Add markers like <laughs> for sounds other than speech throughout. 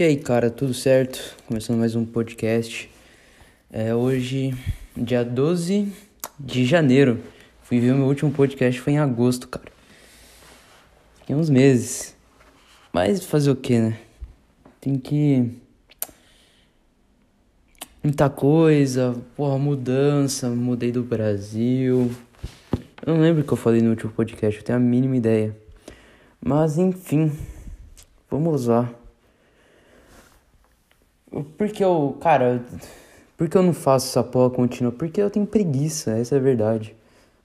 E aí, cara, tudo certo? Começando mais um podcast. É hoje, dia 12 de janeiro. Fui ver o meu último podcast foi em agosto, cara. Fiquei uns meses. Mas fazer o que, né? Tem que. Muita coisa, porra, mudança, mudei do Brasil. Eu não lembro o que eu falei no último podcast, eu tenho a mínima ideia. Mas enfim, vamos lá. Porque eu, cara, por que eu não faço essa porra contínua? Porque eu tenho preguiça, essa é a verdade.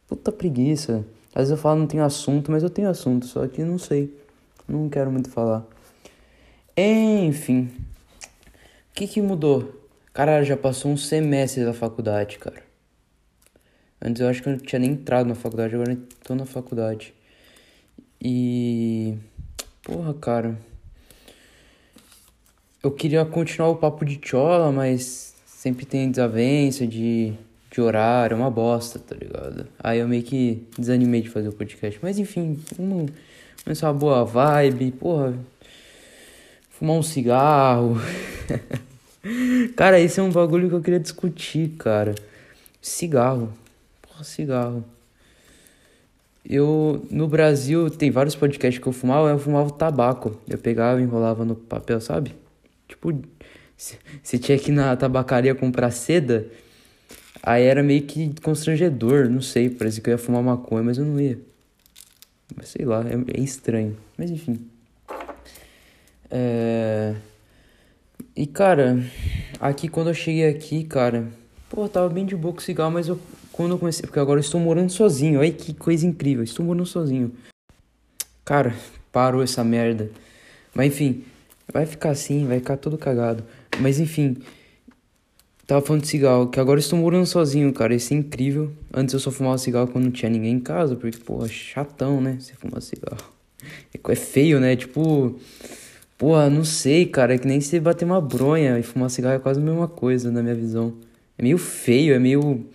Puta preguiça. Às vezes eu falo não tenho assunto, mas eu tenho assunto, só que não sei. Não quero muito falar. Enfim. O que que mudou? Cara, já passou um semestre da faculdade, cara. Antes eu acho que eu não tinha nem entrado na faculdade, agora eu tô na faculdade. E. Porra, cara eu queria continuar o papo de chola, mas sempre tem desavença de, de horário, é uma bosta, tá ligado? Aí eu meio que desanimei de fazer o podcast. Mas enfim, começar uma boa vibe, porra. Fumar um cigarro. <laughs> cara, esse é um bagulho que eu queria discutir, cara. Cigarro. Porra, cigarro. Eu, no Brasil, tem vários podcasts que eu fumava, eu fumava tabaco. Eu pegava e enrolava no papel, sabe? Tipo, você tinha que ir na tabacaria comprar seda, aí era meio que constrangedor, não sei, parecia que eu ia fumar maconha, mas eu não ia. Sei lá, é, é estranho. Mas enfim. É... E cara, aqui quando eu cheguei aqui, cara, pô, tava bem de boa com cigarro, mas eu quando eu comecei, porque agora eu estou morando sozinho, olha que coisa incrível, estou morando sozinho. Cara, parou essa merda. Mas enfim, Vai ficar assim, vai ficar todo cagado. Mas enfim, tava falando de cigarro, que agora eu estou morando sozinho, cara. Isso é incrível. Antes eu só fumava cigarro quando não tinha ninguém em casa, porque, porra, chatão, né? Você fumar cigarro. É feio, né? Tipo, porra, não sei, cara. É que nem você bater uma bronha e fumar cigarro é quase a mesma coisa, na minha visão. É meio feio, é meio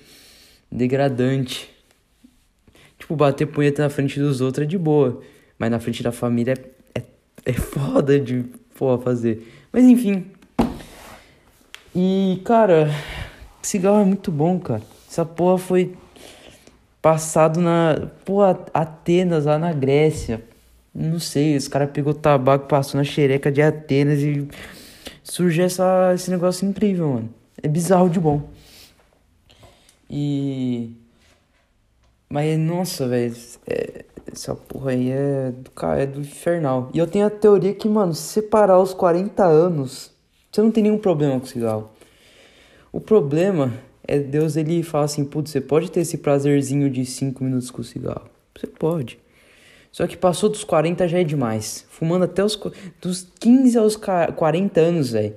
degradante. Tipo, bater punheta na frente dos outros é de boa. Mas na frente da família é, é, é foda de fazer. Mas enfim. E, cara, cigarro é muito bom, cara. Essa porra foi passado na. Porra, Atenas, lá na Grécia. Não sei, os caras pegou tabaco, passou na xereca de Atenas e surgiu essa, esse negócio incrível, mano. É bizarro de bom. E. Mas, nossa, velho. É... Essa porra aí é do, é do infernal. E eu tenho a teoria que, mano, separar os 40 anos, você não tem nenhum problema com cigarro. O problema é Deus ele fala assim, putz, você pode ter esse prazerzinho de 5 minutos com cigarro. Você pode. Só que passou dos 40 já é demais. Fumando até os dos 15 aos 40 anos, velho.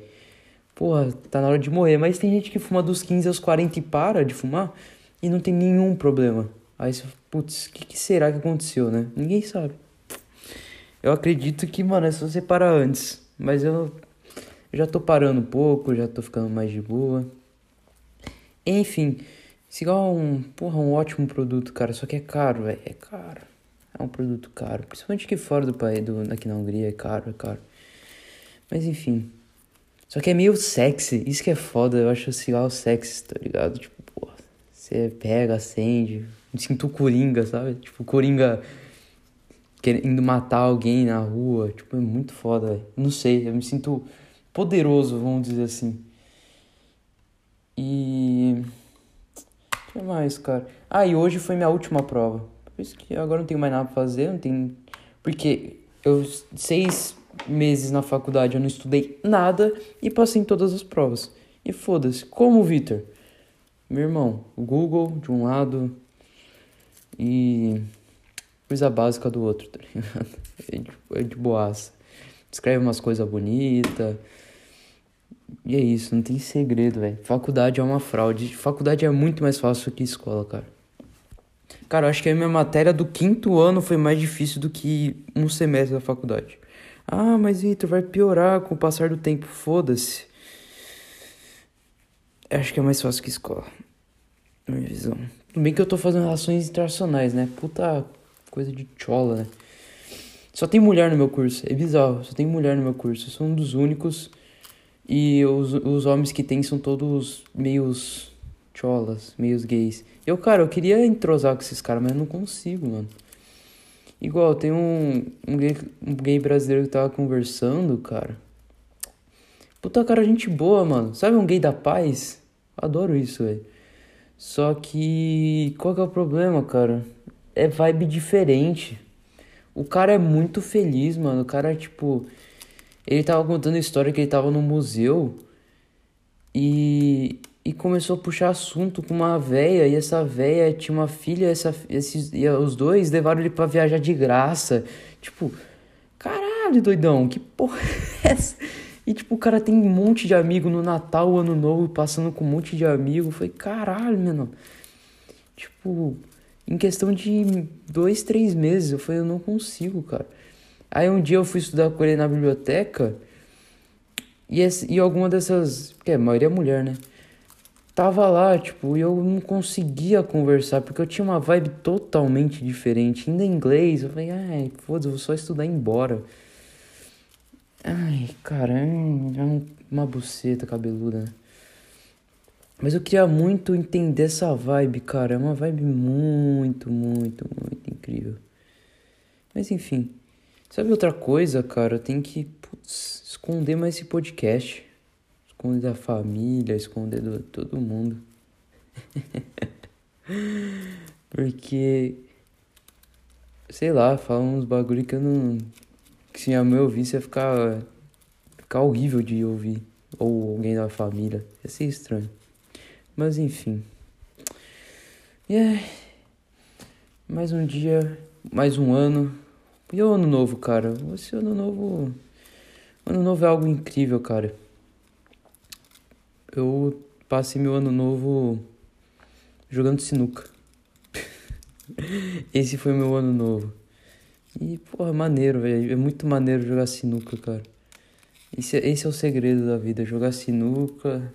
Porra, tá na hora de morrer. Mas tem gente que fuma dos 15 aos 40 e para de fumar e não tem nenhum problema. Aí você, putz, o que, que, será que aconteceu, né? Ninguém sabe. Eu acredito que, mano, é só você parar antes. Mas eu, já tô parando um pouco, já tô ficando mais de boa. Enfim, cigarro é um, porra, um ótimo produto, cara. Só que é caro, velho. É caro. É um produto caro. Principalmente aqui fora do país, do, aqui na Hungria, é caro, é caro. Mas enfim. Só que é meio sexy. Isso que é foda. Eu acho o cigarro sexy, tá ligado? Tipo, porra. Você pega, acende, me sinto coringa, sabe? Tipo, coringa querendo matar alguém na rua. Tipo, é muito foda, véio. Não sei, eu me sinto poderoso, vamos dizer assim. E. O que mais, cara? Ah, e hoje foi minha última prova. Por isso que agora não tenho mais nada pra fazer, não tem. Porque eu, seis meses na faculdade, eu não estudei nada e passei em todas as provas. E foda-se. Como, Vitor? Meu irmão, o Google de um lado, e coisa básica do outro, tá ligado? <laughs> É de, é de boaça. Escreve umas coisas bonitas. E é isso, não tem segredo, velho. Faculdade é uma fraude. Faculdade é muito mais fácil que escola, cara. Cara, eu acho que a minha matéria do quinto ano foi mais difícil do que um semestre da faculdade. Ah, mas Vitor, vai piorar com o passar do tempo. Foda-se. Acho que é mais fácil que escola. Minha visão. Bem que eu tô fazendo relações internacionais, né? Puta coisa de chola, né? Só tem mulher no meu curso. É bizarro, só tem mulher no meu curso. Eu sou um dos únicos. E os, os homens que tem são todos meios cholas, meios gays. Eu, cara, eu queria entrosar com esses caras, mas eu não consigo, mano. Igual, tem um, um, gay, um gay brasileiro que tava conversando, cara. Puta cara, gente boa, mano. Sabe um gay da paz? Adoro isso, velho. Só que. Qual que é o problema, cara? É vibe diferente. O cara é muito feliz, mano. O cara, tipo. Ele tava contando a história que ele tava no museu. E e começou a puxar assunto com uma véia, e essa véia tinha uma filha, essa, esses, e os dois levaram ele para viajar de graça. Tipo, caralho, doidão, que porra <laughs> é essa? E tipo, o cara tem um monte de amigo no Natal, Ano Novo, passando com um monte de amigo. Foi caralho, mano. Tipo, em questão de dois, três meses, eu falei, eu não consigo, cara. Aí um dia eu fui estudar com ele na biblioteca, e, esse, e alguma dessas. Que é, a maioria é mulher, né? tava lá, tipo, e eu não conseguia conversar, porque eu tinha uma vibe totalmente diferente. Ainda em inglês, eu falei, ai, foda-se, vou só estudar e ir embora. Ai, cara, é uma buceta cabeluda, né? Mas eu queria muito entender essa vibe, cara. É uma vibe muito, muito, muito incrível. Mas enfim. Sabe outra coisa, cara? Eu tenho que putz, esconder mais esse podcast esconde da família, esconder de todo mundo. <laughs> Porque, sei lá, fala uns bagulho que eu não. Que se a mãe ouvisse ia ficar. ficar horrível de ouvir. Ou alguém da família. Ia ser estranho. Mas enfim. Yeah. Mais um dia, mais um ano. E o ano novo, cara? Esse ano novo. Ano novo é algo incrível, cara eu passei meu ano novo jogando sinuca. <laughs> Esse foi meu ano novo. E, porra, maneiro, velho. É muito maneiro jogar sinuca, cara. Esse, é, esse é o segredo da vida: jogar sinuca,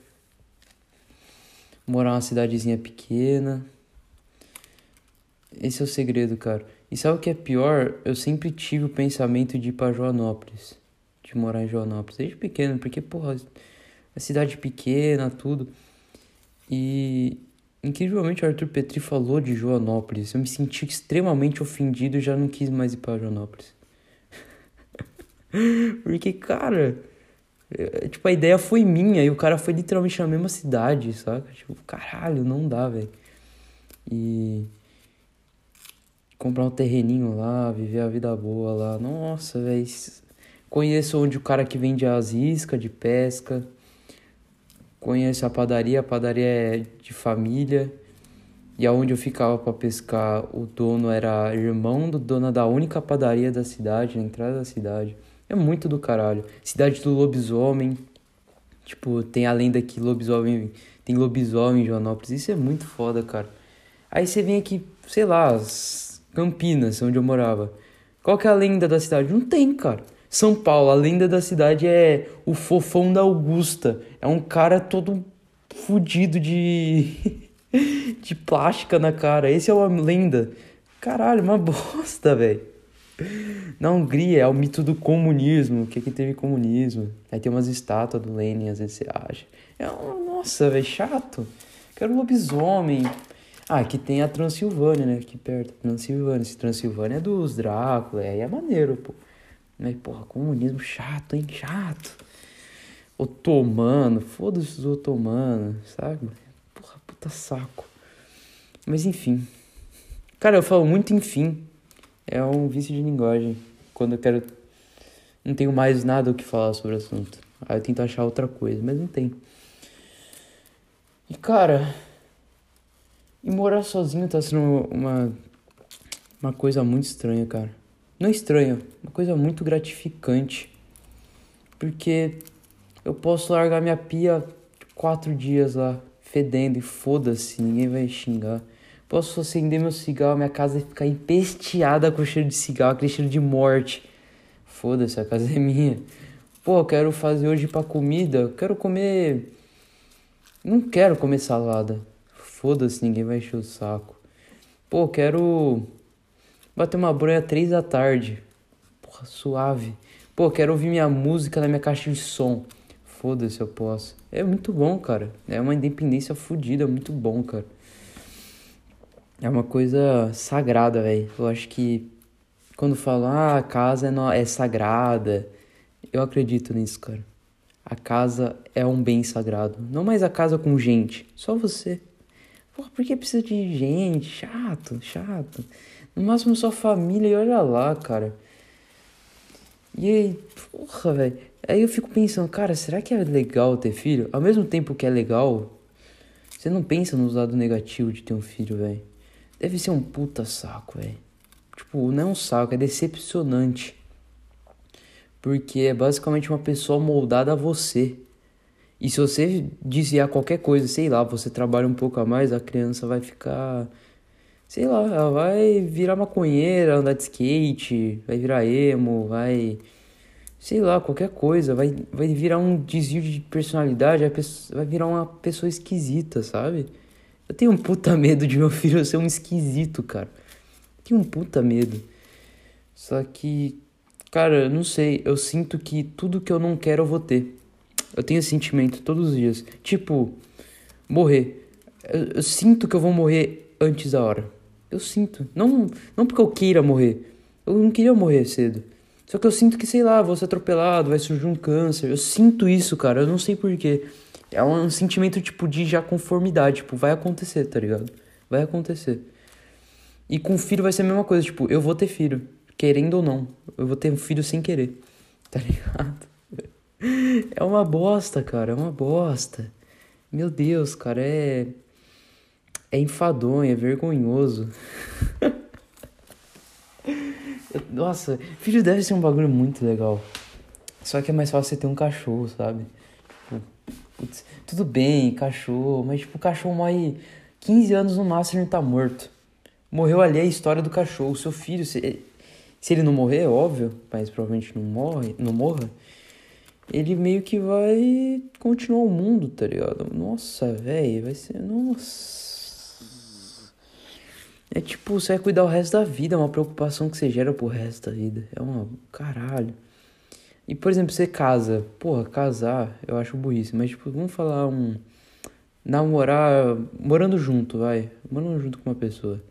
morar numa cidadezinha pequena. Esse é o segredo, cara. E sabe o que é pior? Eu sempre tive o pensamento de ir pra Joanópolis. De morar em Joanópolis. Desde pequeno, porque, porra a cidade pequena, tudo. E incrivelmente o Arthur Petri falou de Joanópolis. Eu me senti extremamente ofendido e já não quis mais ir para Joanópolis. <laughs> Porque, cara, é, tipo, a ideia foi minha e o cara foi literalmente na mesma cidade, saca? Tipo, caralho, não dá, velho. E comprar um terreninho lá, viver a vida boa lá. Nossa, velho. Conheço onde o cara que vende as iscas de pesca. Conheço a padaria, a padaria é de família. E aonde eu ficava para pescar, o dono era irmão do dono da única padaria da cidade, na entrada da cidade. É muito do caralho. Cidade do lobisomem. Tipo, tem a lenda que lobisomem. Tem lobisomem em Joanópolis. Isso é muito foda, cara. Aí você vem aqui, sei lá, Campinas, onde eu morava. Qual que é a lenda da cidade? Não tem, cara. São Paulo, a lenda da cidade é o fofão da Augusta. É um cara todo fudido de. <laughs> de plástica na cara. Esse é uma lenda. Caralho, uma <laughs> bosta, velho. Na Hungria é o mito do comunismo. O que que teve comunismo? Aí tem umas estátuas do Lenin, às vezes você acha. É um, nossa, velho, chato. Quero um lobisomem. Ah, aqui tem a Transilvânia, né? Aqui perto. Transilvânia. Esse Transilvânia é dos Drácula. Aí é maneiro, pô. Mas, porra, comunismo chato, hein? Chato. Otomano, foda-se os otomanos, sabe? Porra, puta saco. Mas enfim. Cara, eu falo muito enfim. É um vício de linguagem. Quando eu quero. Não tenho mais nada o que falar sobre o assunto. Aí eu tento achar outra coisa, mas não tem. E cara. E morar sozinho tá sendo uma. Uma coisa muito estranha, cara. Não estranho, uma coisa muito gratificante. Porque eu posso largar minha pia quatro dias lá, fedendo e foda-se, ninguém vai xingar. Posso acender meu cigarro, minha casa ficar empesteada com cheiro de cigarro, aquele cheiro de morte. Foda-se, a casa é minha. Pô, eu quero fazer hoje pra comida, eu quero comer. Não quero comer salada. Foda-se, ninguém vai encher o saco. Pô, quero Bater uma bronha três da tarde. Porra, suave. Pô, quero ouvir minha música na minha caixa de som. Foda-se, eu posso. É muito bom, cara. É uma independência fodida, muito bom, cara. É uma coisa sagrada, velho. Eu acho que quando falam, ah, a casa é, no... é sagrada, eu acredito nisso, cara. A casa é um bem sagrado. Não mais a casa com gente, só você. Porra, por que precisa de gente? Chato, chato. No máximo sua família e olha lá, cara. E aí, porra, velho. Aí eu fico pensando, cara, será que é legal ter filho? Ao mesmo tempo que é legal, você não pensa no lado negativo de ter um filho, velho. Deve ser um puta saco, velho. Tipo, não é um saco, é decepcionante. Porque é basicamente uma pessoa moldada a você. E se você desviar qualquer coisa, sei lá, você trabalha um pouco a mais, a criança vai ficar. Sei lá, ela vai virar maconheira, andar de skate, vai virar emo, vai sei lá, qualquer coisa, vai, vai virar um desvio de personalidade, vai, virar uma pessoa esquisita, sabe? Eu tenho um puta <laughs> medo de meu filho ser um esquisito, cara. tenho um puta medo. Só que, cara, eu não sei, eu sinto que tudo que eu não quero eu vou ter. Eu tenho esse sentimento todos os dias. Tipo, morrer. Eu, eu sinto que eu vou morrer antes da hora. Eu sinto. Não, não porque eu queira morrer. Eu não queria morrer cedo. Só que eu sinto que, sei lá, vou ser atropelado, vai surgir um câncer. Eu sinto isso, cara. Eu não sei porquê. É um sentimento, tipo, de já conformidade. Tipo, vai acontecer, tá ligado? Vai acontecer. E com filho vai ser a mesma coisa. Tipo, eu vou ter filho. Querendo ou não. Eu vou ter um filho sem querer. <laughs> Tá ligado? É uma bosta, cara. É uma bosta. Meu Deus, cara. É. É enfadonho, é vergonhoso. Nossa, filho deve ser um bagulho muito legal. Só que é mais fácil você ter um cachorro, sabe? Tipo, putz, tudo bem, cachorro, mas tipo, o cachorro morre 15 anos no máximo e tá morto. Morreu ali a história do cachorro. O seu filho, se, se ele não morrer, é óbvio, mas provavelmente não morre, não morra, ele meio que vai continuar o mundo, tá ligado? Nossa, velho, vai ser. Nossa. É tipo, você vai cuidar o resto da vida, é uma preocupação que você gera pro resto da vida. É uma. Caralho. E, por exemplo, você casa. Porra, casar, eu acho burrice. Mas, tipo, vamos falar um. Namorar. Morando junto, vai. Morando junto com uma pessoa.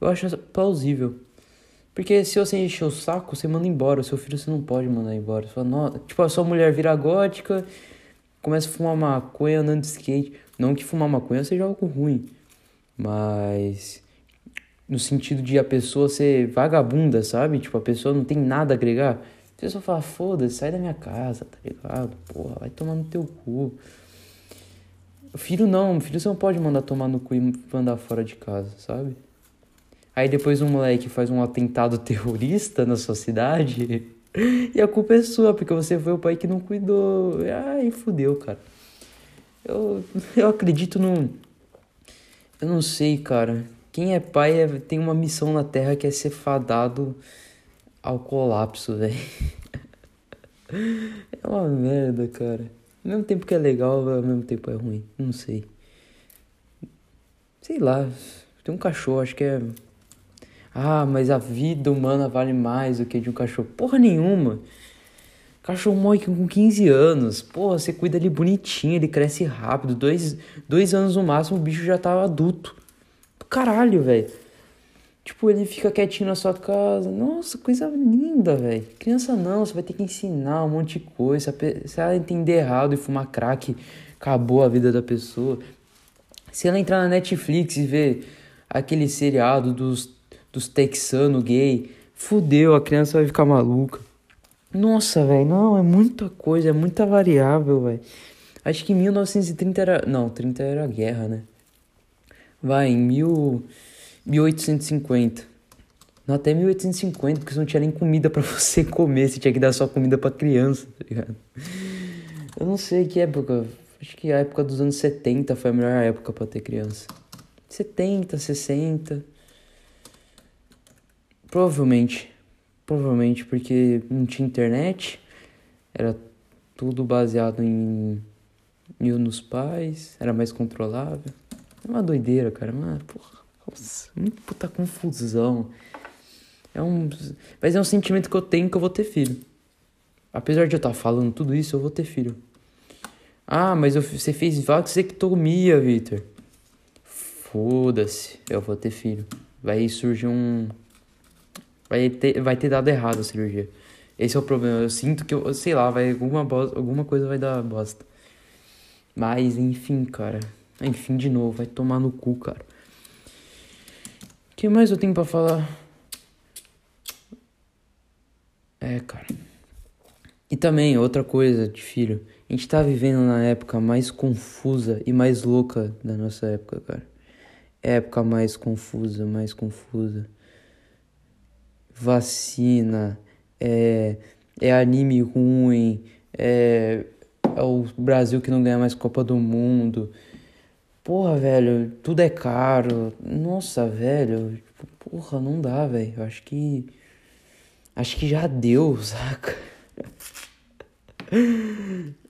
Eu acho plausível. Porque se você encher o saco, você manda embora. O seu filho você não pode mandar embora. Fala, não... Tipo, a sua mulher vira gótica, começa a fumar maconha andando de skate. Não que fumar maconha seja algo ruim. Mas no sentido de a pessoa ser vagabunda, sabe? Tipo, a pessoa não tem nada a agregar. Você só fala, foda-se, sai da minha casa, tá ligado? Porra, vai tomar no teu cu. Filho não, filho você não pode mandar tomar no cu e mandar fora de casa, sabe? Aí depois um moleque faz um atentado <laughs> terrorista na sua cidade <laughs> e a culpa é sua, porque você foi o pai que não cuidou. Ai, fudeu, cara. Eu, eu acredito no. Eu não sei, cara. Quem é pai é, tem uma missão na Terra que é ser fadado ao colapso, velho. <laughs> É uma merda, cara. Ao mesmo tempo que é legal, ao mesmo tempo é ruim. Não sei. Sei lá. Tem um cachorro, acho que é. Ah, mas a vida humana vale mais do que de um cachorro. Porra nenhuma. Cachorro morre com 15 anos. Porra, você cuida ele bonitinho, ele cresce rápido. Dois, dois anos no máximo, o bicho já tá adulto caralho, velho. Tipo, ele fica quietinho na sua casa. Nossa, coisa linda, velho. Criança não, você vai ter que ensinar um monte de coisa. Se ela entender errado e fumar crack, acabou a vida da pessoa. Se ela entrar na Netflix e ver aquele seriado dos, dos texano gay, fudeu, a criança vai ficar maluca. Nossa, velho, não, é muita coisa, é muita variável, velho. Acho que 1930 era. Não, 30 era guerra, né? Vai, em mil, 1850. Não, até 1850, porque você não tinha nem comida para <laughs> você comer, você tinha que dar só comida para criança, tá ligado? Eu não sei que época, acho que a época dos anos 70 foi a melhor época para ter criança. 70, 60. Provavelmente. Provavelmente porque não tinha internet, era tudo baseado em, em nos pais, era mais controlável. É uma doideira, cara. Uma, porra, nossa, puta confusão. É um. Mas é um sentimento que eu tenho que eu vou ter filho. Apesar de eu estar falando tudo isso, eu vou ter filho. Ah, mas eu, você fez vasectomia, Victor. Foda-se, eu vou ter filho. Vai surgir um. Vai ter, vai ter dado errado a cirurgia. Esse é o problema. Eu sinto que eu, sei lá, vai alguma bosta, alguma coisa vai dar bosta. Mas enfim, cara. Enfim, de novo, vai tomar no cu, cara. O que mais eu tenho para falar? É, cara. E também, outra coisa de filho. A gente tá vivendo na época mais confusa e mais louca da nossa época, cara. Época mais confusa, mais confusa. Vacina, é, é anime ruim, é, é o Brasil que não ganha mais Copa do Mundo. Porra, velho, tudo é caro. Nossa, velho, porra, não dá, velho. Eu acho que. Acho que já deu, <laughs> saca?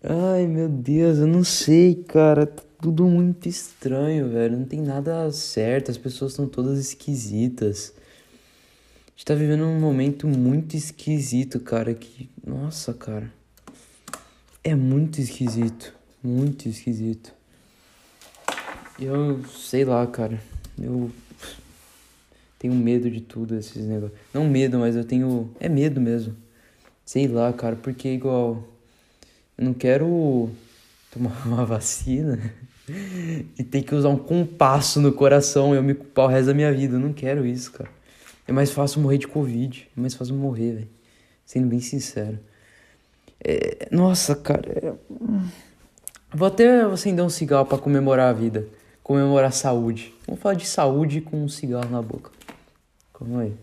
Ai, meu Deus, eu não sei, cara. Tá tudo muito estranho, velho. Não tem nada certo. As pessoas estão todas esquisitas. A gente tá vivendo um momento muito esquisito, cara. Que. Nossa, cara. É muito esquisito. Muito esquisito. Eu sei lá, cara. Eu tenho medo de tudo esses negócios. Não medo, mas eu tenho. É medo mesmo. Sei lá, cara, porque igual. Eu não quero tomar <laughs> uma vacina e ter que usar um compasso no coração e eu me culpar o resto da minha vida. Eu não quero isso, cara. É mais fácil morrer de Covid. É mais fácil morrer, velho. Sendo bem sincero. É... Nossa, cara. É... Vou até acender um cigarro para comemorar a vida. Comemorar saúde. Vamos falar de saúde com um cigarro na boca. Calma aí.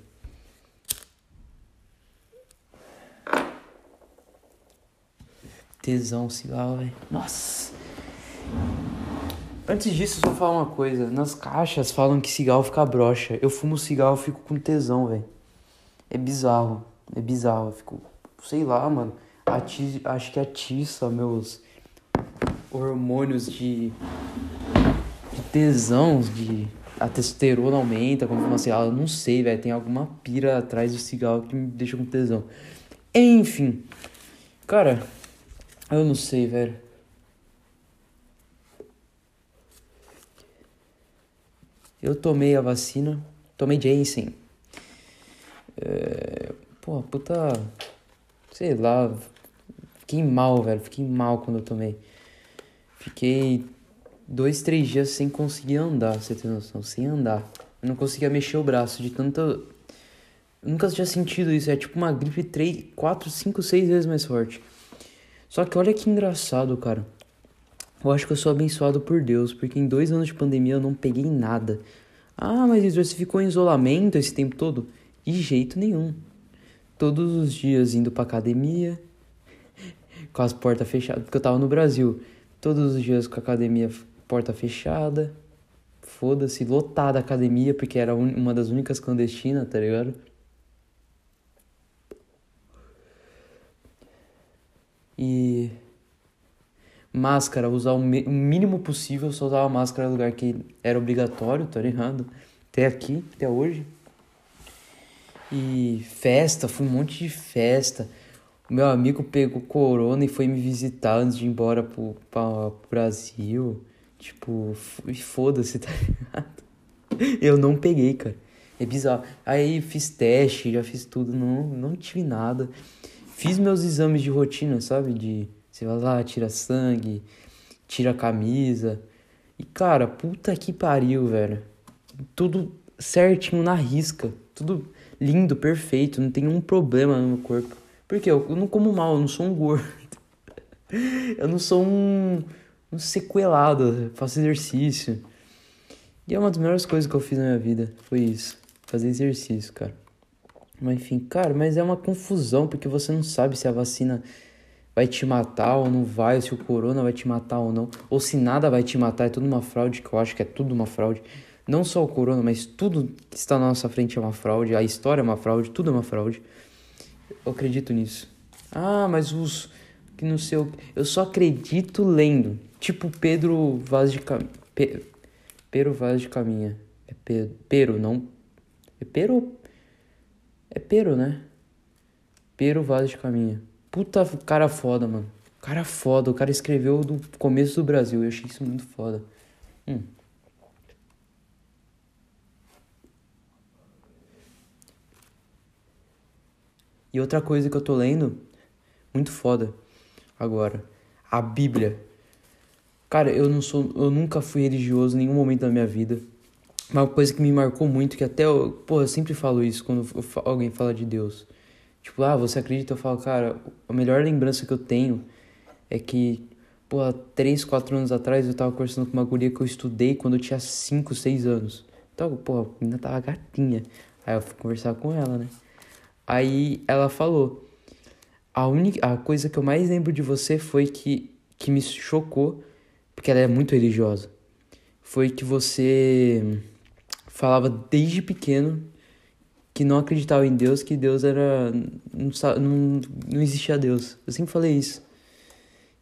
Tesão, cigarro, velho. Nossa. Antes disso, só falar uma coisa. Nas caixas falam que cigarro fica broxa. Eu fumo cigarro, fico com tesão, velho. É bizarro. É bizarro. Eu fico, sei lá, mano. Ati... Acho que atiça meus hormônios de, de tesão, de a testosterona aumenta fuma cigarro. Eu não sei, velho. Tem alguma pira atrás do cigarro que me deixa com tesão. Enfim. Cara, eu não sei, velho. Eu tomei a vacina, tomei Janssen. É, pô, puta. Sei lá. Fiquei mal, velho. Fiquei mal quando eu tomei. Fiquei dois, três dias sem conseguir andar, você tem noção? Sem andar. Eu não conseguia mexer o braço de tanta. Eu nunca tinha sentido isso. É tipo uma gripe 3, 4, 5, 6 vezes mais forte. Só que olha que engraçado, cara. Eu acho que eu sou abençoado por Deus, porque em dois anos de pandemia eu não peguei nada. Ah, mas você ficou em isolamento esse tempo todo? De jeito nenhum. Todos os dias indo pra academia, <laughs> com as portas fechadas, porque eu tava no Brasil. Todos os dias com a academia porta fechada. Foda-se, lotada a academia, porque era uma das únicas clandestinas, tá ligado? E máscara, usar o, mínimo possível, só usava máscara no lugar que era obrigatório, tá ligado? Até aqui, até hoje. E festa, fui um monte de festa. O meu amigo pegou corona e foi me visitar antes de ir embora pro, pra, pro Brasil. Tipo, foda-se, <laughs> tá ligado? Eu não peguei, cara. É bizarro. Aí fiz teste, já fiz tudo, não, não tive nada. Fiz meus exames de rotina, sabe? De você vai lá, tira sangue, tira camisa. E cara, puta que pariu, velho. Tudo certinho na risca. Tudo lindo, perfeito. Não tem um problema no meu corpo. Porque eu, eu não como mal, eu não sou um gordo. <laughs> eu não sou um, um sequelado, faço exercício. E é uma das melhores coisas que eu fiz na minha vida. Foi isso. Fazer exercício, cara. Mas enfim, cara, mas é uma confusão, porque você não sabe se a vacina vai te matar ou não vai, se o corona vai te matar ou não, ou se nada vai te matar, é tudo uma fraude, que eu acho que é tudo uma fraude. Não só o corona, mas tudo que está na nossa frente é uma fraude, a história é uma fraude, tudo é uma fraude. Eu acredito nisso. Ah, mas os que não sei o eu só acredito lendo. Tipo Pedro Vaz de Cam... Pe... Pedro Vaz de Caminha. É Pedro, Pero, não. É Pero É Pero, né? Pero Vaz de Caminha. Puta cara foda, mano. Cara foda. O cara escreveu do começo do Brasil. Eu achei isso muito foda. Hum. E outra coisa que eu tô lendo, muito foda agora, a Bíblia. Cara, eu não sou, eu nunca fui religioso em nenhum momento da minha vida. Uma coisa que me marcou muito, que até eu, pô, eu sempre falo isso quando alguém fala de Deus. Tipo, ah, você acredita? Eu falo, cara, a melhor lembrança que eu tenho é que, pô, há 3, 4 anos atrás eu tava conversando com uma guria que eu estudei quando eu tinha 5, 6 anos. Então, pô, a menina tava gatinha. Aí eu fui conversar com ela, né? Aí ela falou: a única a coisa que eu mais lembro de você foi que que me chocou, porque ela é muito religiosa. Foi que você falava desde pequeno que não acreditava em Deus, que Deus era não não, não existia Deus. Eu sempre falei isso.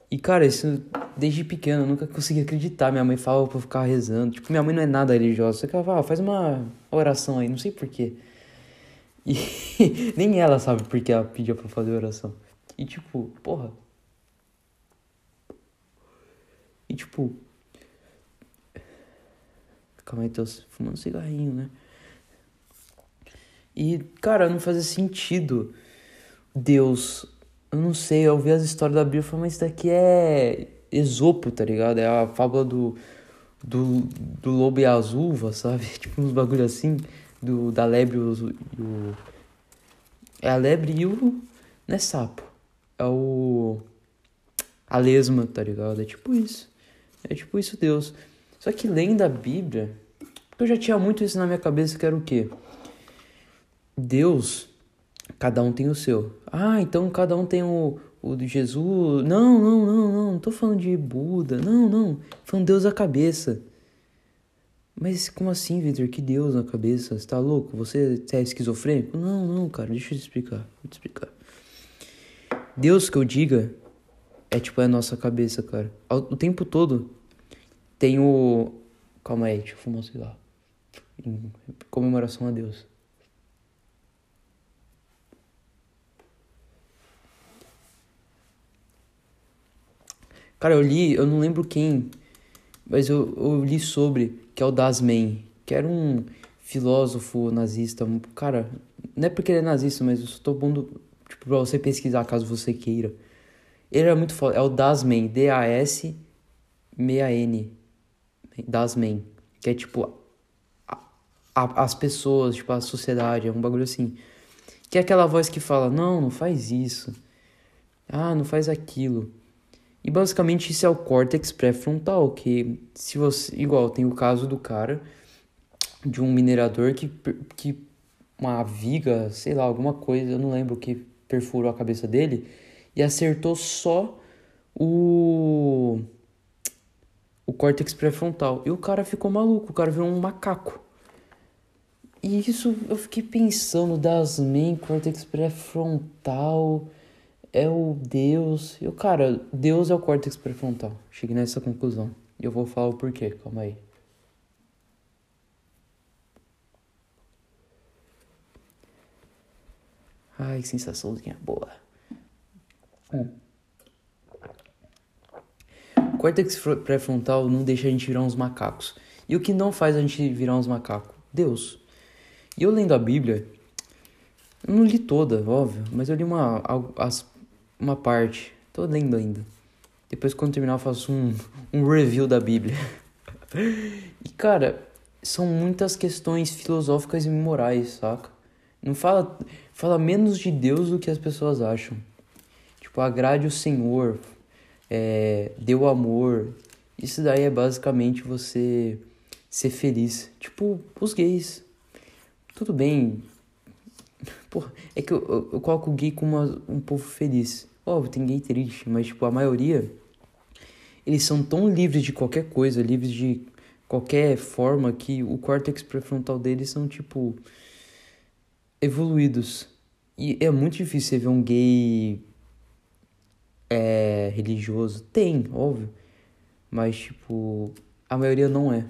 E cara, isso desde pequeno eu nunca consegui acreditar. Minha mãe falava pra eu ficar rezando. Tipo, minha mãe não é nada religiosa. Só que ela fala, ah, faz uma oração aí, não sei porquê. E <laughs> nem ela sabe porque ela pediu pra fazer oração. E tipo, porra. E tipo. Calma aí, tô fumando cigarrinho, né? E, cara, não fazia sentido. Deus. Eu não sei, eu ouvi as histórias da Bíblia e falei, mas isso daqui é Esopo, tá ligado? É a fábula do, do, do lobo e as uvas, sabe? <laughs> Tipo uns bagulho assim do, da lebre e o, É a lebre e o. Não é sapo. É o. A lesma, tá ligado? É tipo isso. É tipo isso, Deus. Só que lendo a Bíblia. Eu já tinha muito isso na minha cabeça que era o quê? Deus, cada um tem o seu. Ah, então cada um tem o, o de Jesus. Não, não, não, não. Não tô falando de Buda. Não, não. Falando Deus a cabeça. Mas como assim, Victor? Que Deus na cabeça? Você tá louco? Você é esquizofrênico? Não, não, cara, deixa eu te explicar. Vou te explicar. Deus que eu diga é tipo é a nossa cabeça, cara. O tempo todo tem o. Calma aí, deixa eu fumar um cigarro. Em comemoração a Deus. Cara, eu li, eu não lembro quem, mas eu, eu li sobre que é o Dasman, que era um filósofo nazista. Cara, não é porque ele é nazista, mas eu só tô pondo, tipo, pra você pesquisar caso você queira. Ele era muito foda. É o Dasman, D-A-S-M-A-N. Dasman. Que é tipo. A, a, as pessoas, tipo, a sociedade, é um bagulho assim. Que é aquela voz que fala: Não, não faz isso. Ah, não faz aquilo. E basicamente isso é o córtex pré-frontal, que se você. Igual, tem o caso do cara, de um minerador que, que uma viga, sei lá, alguma coisa, eu não lembro o que perfurou a cabeça dele e acertou só o o córtex pré-frontal. E o cara ficou maluco, o cara virou um macaco. E isso eu fiquei pensando das main córtex pré-frontal é o Deus. Eu, cara, Deus é o córtex pré-frontal. Cheguei nessa conclusão. E eu vou falar o porquê, calma aí. Ai, que sensaçãozinha boa. O córtex pré-frontal não deixa a gente virar uns macacos. E o que não faz a gente virar uns macacos? Deus. E eu lendo a Bíblia, eu não li toda, óbvio, mas eu li uma, uma parte. Tô lendo ainda. Depois, quando terminar, eu faço um, um review da Bíblia. <laughs> e, cara, são muitas questões filosóficas e morais, saca? Não fala, fala menos de Deus do que as pessoas acham. Tipo, agrade o Senhor, é, dê o amor. Isso daí é basicamente você ser feliz. Tipo, os gays. Tudo bem. Porra, é que eu, eu, o gay como uma, um povo feliz. Óbvio, tem gay triste, mas tipo, a maioria eles são tão livres de qualquer coisa, livres de qualquer forma que o córtex pré-frontal deles são tipo evoluídos. E é muito difícil você ver um gay é, religioso. Tem, óbvio. Mas, tipo, a maioria não é.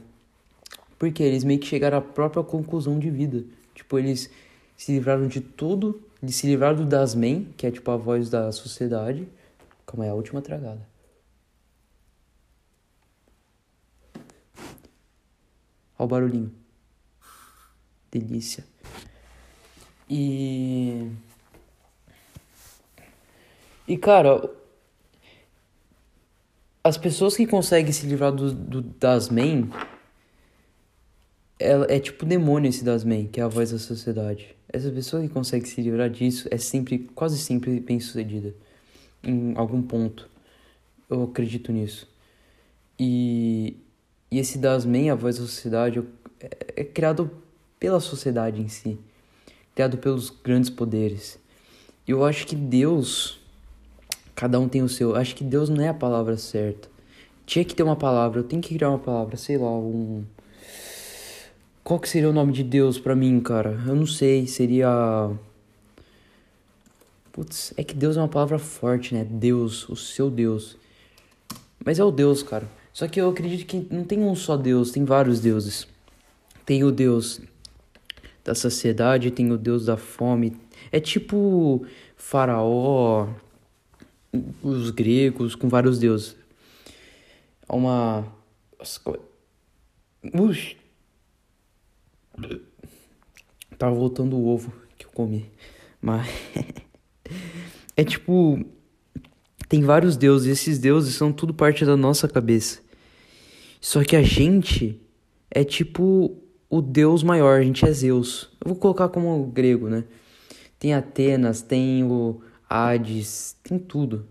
Porque eles meio que chegaram à própria conclusão de vida. Tipo, eles se livraram de tudo, de se livraram das men, que é tipo a voz da sociedade. Calma aí, a última tragada. Olha o barulhinho. Delícia. E. E cara, as pessoas que conseguem se livrar do, do das men é, tipo demônio esse das men, que é a voz da sociedade. Essa pessoa que consegue se livrar disso é sempre, quase sempre bem sucedida. Em algum ponto. Eu acredito nisso. E, e esse das men, a voz da sociedade, é, é criado pela sociedade em si. Criado pelos grandes poderes. Eu acho que Deus Cada um tem o seu. Acho que Deus não é a palavra certa. Tinha que ter uma palavra. Eu tenho que criar uma palavra, sei lá, um. Qual que seria o nome de Deus para mim, cara? Eu não sei. Seria. Putz, é que Deus é uma palavra forte, né? Deus, o seu Deus. Mas é o Deus, cara. Só que eu acredito que não tem um só Deus, tem vários deuses. Tem o Deus da sociedade, tem o Deus da fome. É tipo Faraó, os gregos com vários deuses. Há uma. Ux. Tava voltando o ovo que eu comi. Mas. <laughs> é tipo. Tem vários deuses, e esses deuses são tudo parte da nossa cabeça. Só que a gente é tipo o deus maior, a gente é Zeus. Eu vou colocar como grego, né? Tem Atenas, tem o Hades, tem tudo.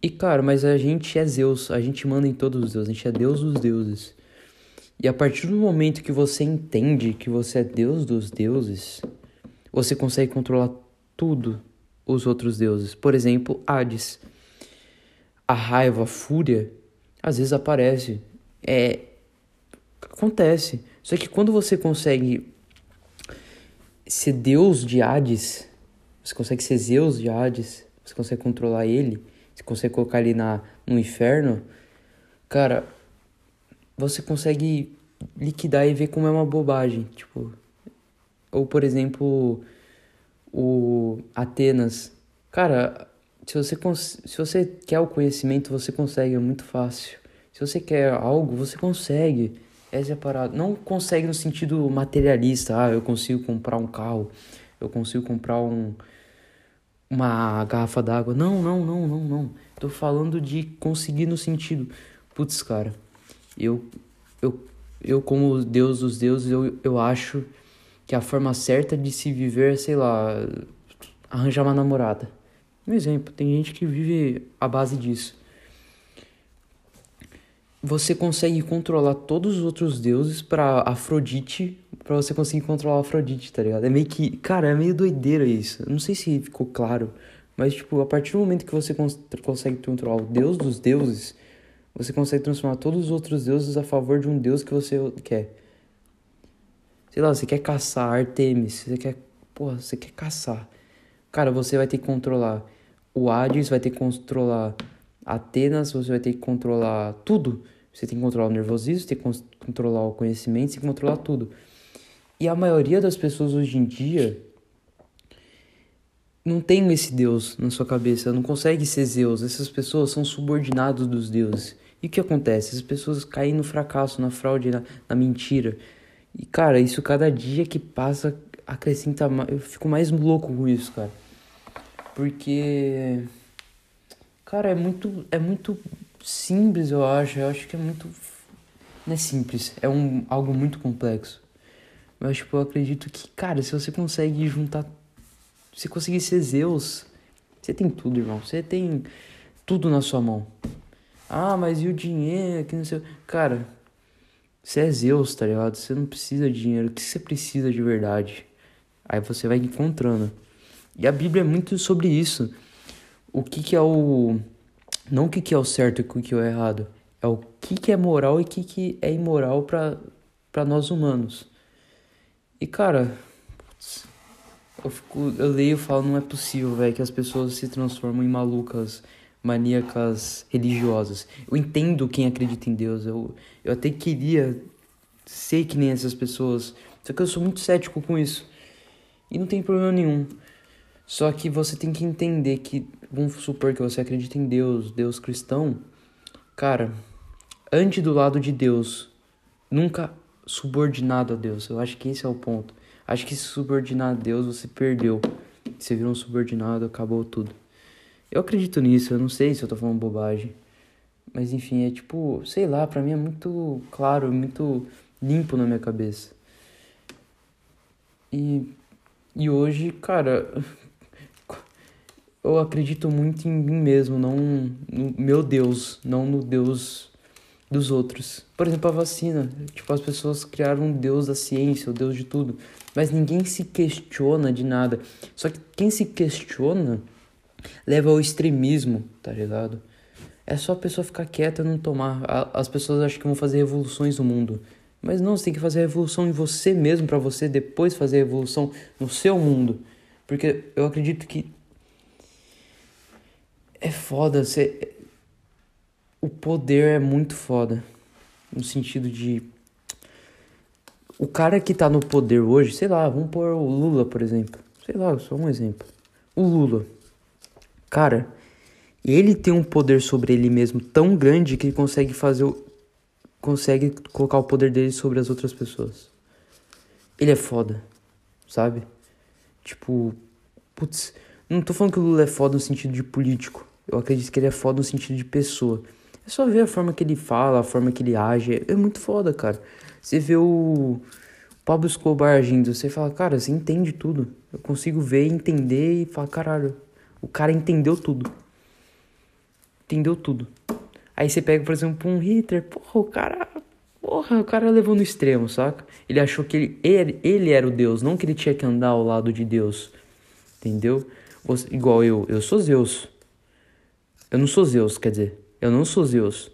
E cara, mas a gente é Zeus, a gente manda em todos os deuses, a gente é Deus dos deuses. E a partir do momento que você entende que você é Deus dos deuses, você consegue controlar tudo os outros deuses. Por exemplo, Hades. A raiva, a fúria, às vezes aparece. É. Acontece. Só que quando você consegue ser Deus de Hades, você consegue ser Zeus de Hades, você consegue controlar ele, você consegue colocar ele na, no inferno, cara, você consegue liquidar e ver como é uma bobagem, tipo, ou por exemplo, o Atenas, cara, se você se você quer o conhecimento, você consegue, é muito fácil. Se você quer algo, você consegue. Essa é a. Não consegue no sentido materialista, ah, eu consigo comprar um carro, eu consigo comprar um, uma garrafa d'água. Não, não, não, não, não. Tô falando de conseguir no sentido. Putz, cara, eu, eu, eu como Deus dos deuses, eu, eu acho que a forma certa de se viver é, sei lá, arranjar uma namorada. Um exemplo, tem gente que vive à base disso. Você consegue controlar todos os outros deuses para Afrodite para você conseguir controlar a Afrodite, tá ligado? É meio que. Cara, é meio doideira isso. Não sei se ficou claro. Mas, tipo, a partir do momento que você cons consegue controlar o deus dos deuses, você consegue transformar todos os outros deuses a favor de um deus que você quer. Sei lá, você quer caçar Artemis, você quer. Porra, você quer caçar. Cara, você vai ter que controlar o Hades, vai ter que controlar Atenas, você vai ter que controlar tudo. Você tem que controlar o nervosismo, você tem que controlar o conhecimento, você tem que controlar tudo. E a maioria das pessoas hoje em dia não tem esse Deus na sua cabeça, não consegue ser Zeus. Essas pessoas são subordinados dos deuses. E o que acontece? Essas pessoas caem no fracasso, na fraude, na, na mentira. E cara, isso cada dia que passa acrescenta mais. Eu fico mais louco com isso, cara. Porque. Cara, é muito, é muito simples, eu acho. Eu acho que é muito. Não é simples, é um, algo muito complexo. Mas, tipo, eu acredito que, cara, se você consegue juntar. Se conseguir ser Zeus, você tem tudo, irmão. Você tem tudo na sua mão. Ah, mas e o dinheiro? Que não sei. Cara, você é Zeus, tá ligado? Você não precisa de dinheiro. O que você precisa de verdade? Aí você vai encontrando. E a Bíblia é muito sobre isso. O que, que é o. Não o que, que é o certo e o que é o errado. É o que, que é moral e o que, que é imoral para nós humanos. E cara, putz, eu, fico, eu leio e falo, não é possível, velho, que as pessoas se transformam em malucas, maníacas religiosas. Eu entendo quem acredita em Deus, eu, eu até queria ser que nem essas pessoas, só que eu sou muito cético com isso. E não tem problema nenhum. Só que você tem que entender que, vamos supor que você acredita em Deus, Deus cristão. Cara, ande do lado de Deus. Nunca subordinado a Deus. Eu acho que esse é o ponto. Acho que se subordinar a Deus, você perdeu. Você virou um subordinado, acabou tudo. Eu acredito nisso, eu não sei se eu tô falando bobagem. Mas enfim, é tipo, sei lá, pra mim é muito claro, muito limpo na minha cabeça. E, e hoje, cara, <laughs> eu acredito muito em mim mesmo, não no meu Deus, não no Deus dos outros. Por exemplo, a vacina. Tipo, as pessoas criaram um Deus da ciência, o Deus de tudo. Mas ninguém se questiona de nada. Só que quem se questiona leva ao extremismo, tá ligado? É só a pessoa ficar quieta e não tomar. As pessoas acham que vão fazer revoluções no mundo. Mas não, você tem que fazer a revolução em você mesmo para você depois fazer a revolução no seu mundo. Porque eu acredito que é foda, você o poder é muito foda. No sentido de. O cara que tá no poder hoje, sei lá, vamos pôr o Lula, por exemplo. Sei lá, só um exemplo. O Lula. Cara, ele tem um poder sobre ele mesmo tão grande que ele consegue fazer o. Consegue colocar o poder dele sobre as outras pessoas. Ele é foda, sabe? Tipo, putz, não tô falando que o Lula é foda no sentido de político. Eu acredito que ele é foda no sentido de pessoa. É só ver a forma que ele fala, a forma que ele age. É muito foda, cara. Você vê o Pablo Escobar agindo, você fala, cara, você entende tudo. Eu consigo ver, entender e falar, caralho, o cara entendeu tudo. Entendeu tudo. Aí você pega, por exemplo, um Hitler, porra, o cara. Porra, o cara levou no extremo, saca? Ele achou que ele, ele, ele era o Deus, não que ele tinha que andar ao lado de Deus. Entendeu? Igual eu, eu sou Zeus. Eu não sou Zeus, quer dizer. Eu não sou Zeus.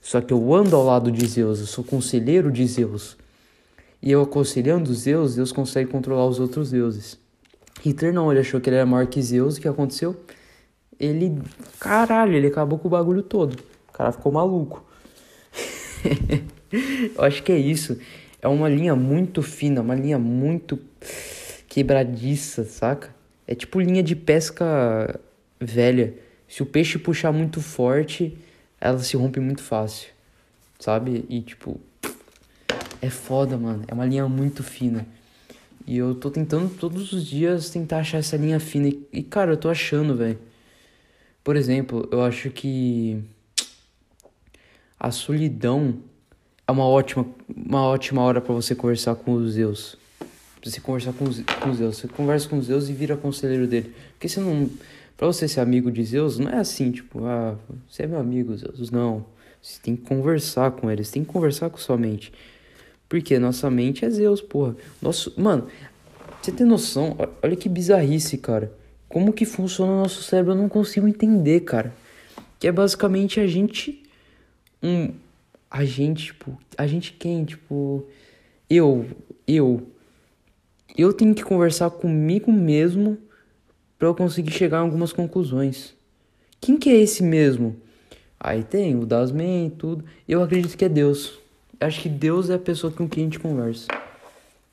Só que eu ando ao lado de Zeus, eu sou conselheiro de Zeus. E eu aconselhando Zeus, Deus consegue controlar os outros deuses. Hitler não, ele achou que ele era maior que Zeus, o que aconteceu? Ele, caralho, ele acabou com o bagulho todo. O cara ficou maluco. <laughs> eu acho que é isso. É uma linha muito fina, uma linha muito quebradiça, saca? É tipo linha de pesca velha. Se o peixe puxar muito forte, ela se rompe muito fácil, sabe? E tipo, é foda, mano. É uma linha muito fina. E eu tô tentando todos os dias tentar achar essa linha fina. E, cara, eu tô achando, velho. Por exemplo, eu acho que a solidão é uma ótima, uma ótima hora para você conversar com os Zeus. Pra você conversar com os, com os Zeus. Você conversa com os Zeus e vira conselheiro dele. Porque você não Pra você ser amigo de Zeus, não é assim, tipo, ah, você é meu amigo, Zeus. Não. Você tem que conversar com eles, tem que conversar com sua mente. Porque nossa mente é Zeus, porra. Nosso, mano, você tem noção? Olha que bizarrice, cara. Como que funciona o nosso cérebro? Eu não consigo entender, cara. Que é basicamente a gente. Um. A gente, tipo. A gente quem? Tipo. Eu. Eu. Eu tenho que conversar comigo mesmo para eu conseguir chegar a algumas conclusões. Quem que é esse mesmo? Aí tem o Dasman e tudo. Eu acredito que é Deus. Acho que Deus é a pessoa com quem a gente conversa.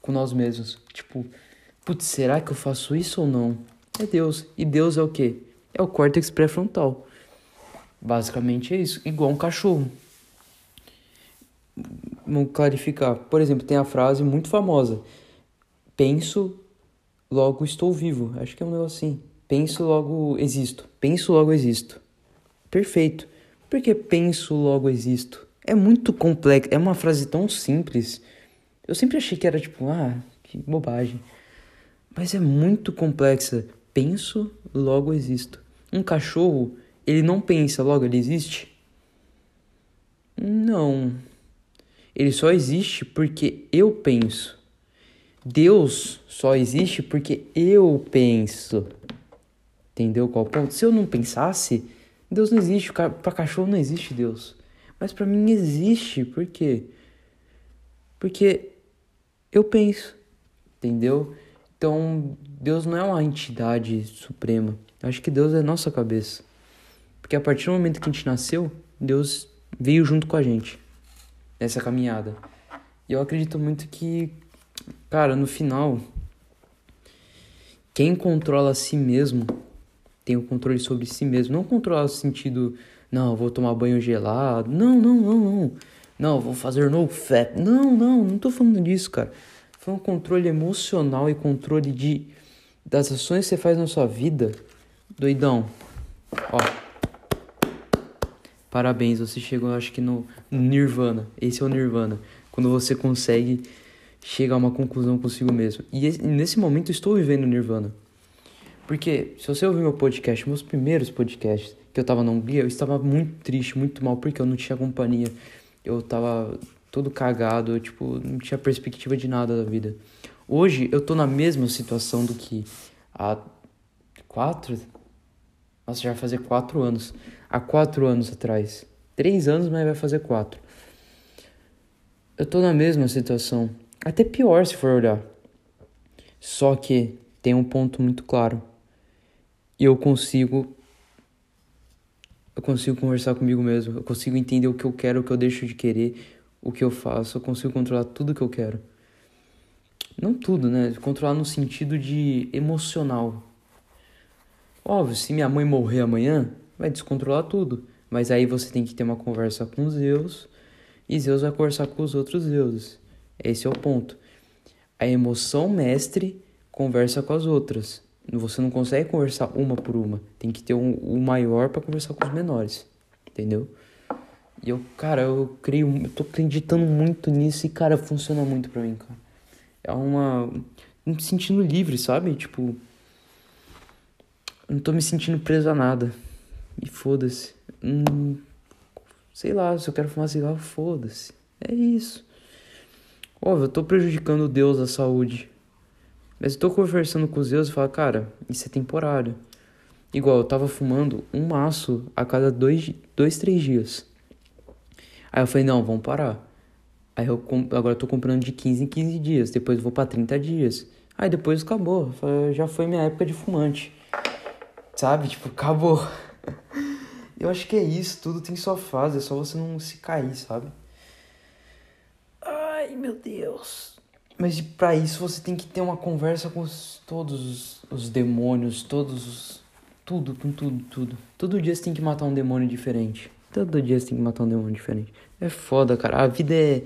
Com nós mesmos. Tipo, putz, será que eu faço isso ou não? É Deus. E Deus é o quê? É o córtex pré-frontal. Basicamente é isso. Igual um cachorro. Vamos clarificar. Por exemplo, tem a frase muito famosa: Penso, logo estou vivo. Acho que é um negócio assim. Penso, logo existo. Penso, logo existo. Perfeito. Por que penso, logo existo? É muito complexo. É uma frase tão simples. Eu sempre achei que era tipo, ah, que bobagem. Mas é muito complexa. Penso, logo existo. Um cachorro, ele não pensa, logo ele existe? Não. Ele só existe porque eu penso. Deus só existe porque eu penso. Entendeu qual ponto? Se eu não pensasse, Deus não existe. Para cachorro não existe Deus. Mas para mim existe. Por quê? Porque eu penso. Entendeu? Então, Deus não é uma entidade suprema. Eu acho que Deus é nossa cabeça. Porque a partir do momento que a gente nasceu, Deus veio junto com a gente nessa caminhada. E eu acredito muito que Cara, no final, quem controla a si mesmo tem o controle sobre si mesmo. Não controlar no sentido, não, vou tomar banho gelado. Não, não, não, não. Não, vou fazer no fat. Não, não, não tô falando disso, cara. Foi um controle emocional e controle de das ações que você faz na sua vida. Doidão. Ó. Parabéns, você chegou, acho que no Nirvana. Esse é o Nirvana. Quando você consegue chegar a uma conclusão consigo mesmo. E nesse momento estou vivendo Nirvana. Porque se você ouvir meu podcast, meus primeiros podcasts, que eu tava na Hungria, eu estava muito triste, muito mal, porque eu não tinha companhia. Eu tava todo cagado, eu, tipo, não tinha perspectiva de nada da vida. Hoje eu tô na mesma situação do que há quatro. Nossa, já vai fazer quatro anos. Há quatro anos atrás. Três anos, mas vai fazer quatro. Eu tô na mesma situação. Até pior se for olhar. Só que tem um ponto muito claro eu consigo eu consigo conversar comigo mesmo, eu consigo entender o que eu quero, o que eu deixo de querer, o que eu faço, eu consigo controlar tudo que eu quero. Não tudo, né? Controlar no sentido de emocional. Óbvio, se minha mãe morrer amanhã, vai descontrolar tudo. Mas aí você tem que ter uma conversa com Zeus e Zeus vai conversar com os outros deuses. Esse é o ponto. A emoção mestre conversa com as outras. Você não consegue conversar uma por uma. Tem que ter um, o maior para conversar com os menores. Entendeu? E eu, cara, eu creio, eu tô acreditando muito nisso e, cara, funciona muito pra mim, cara. É uma. Me sentindo livre, sabe? Tipo. Não tô me sentindo preso a nada. E foda-se. Hum, sei lá, se eu quero fumar cigarro, foda-se. É isso. Óbvio, eu tô prejudicando Deus a saúde. Mas eu tô conversando com os Zeus e falo, cara, isso é temporário. Igual, eu tava fumando um maço a cada dois, dois três dias. Aí eu falei, não, vamos parar. Aí eu agora eu tô comprando de 15 em 15 dias, depois vou para 30 dias. Aí depois acabou, já foi minha época de fumante. Sabe? Tipo, acabou. <laughs> Eu acho que é isso, tudo tem sua fase, é só você não se cair, sabe? Meu Deus. Mas para isso você tem que ter uma conversa com os, todos os, os demônios, todos os, tudo, com tudo, tudo. Todo dia você tem que matar um demônio diferente. Todo dia você tem que matar um demônio diferente. É foda, cara. A vida é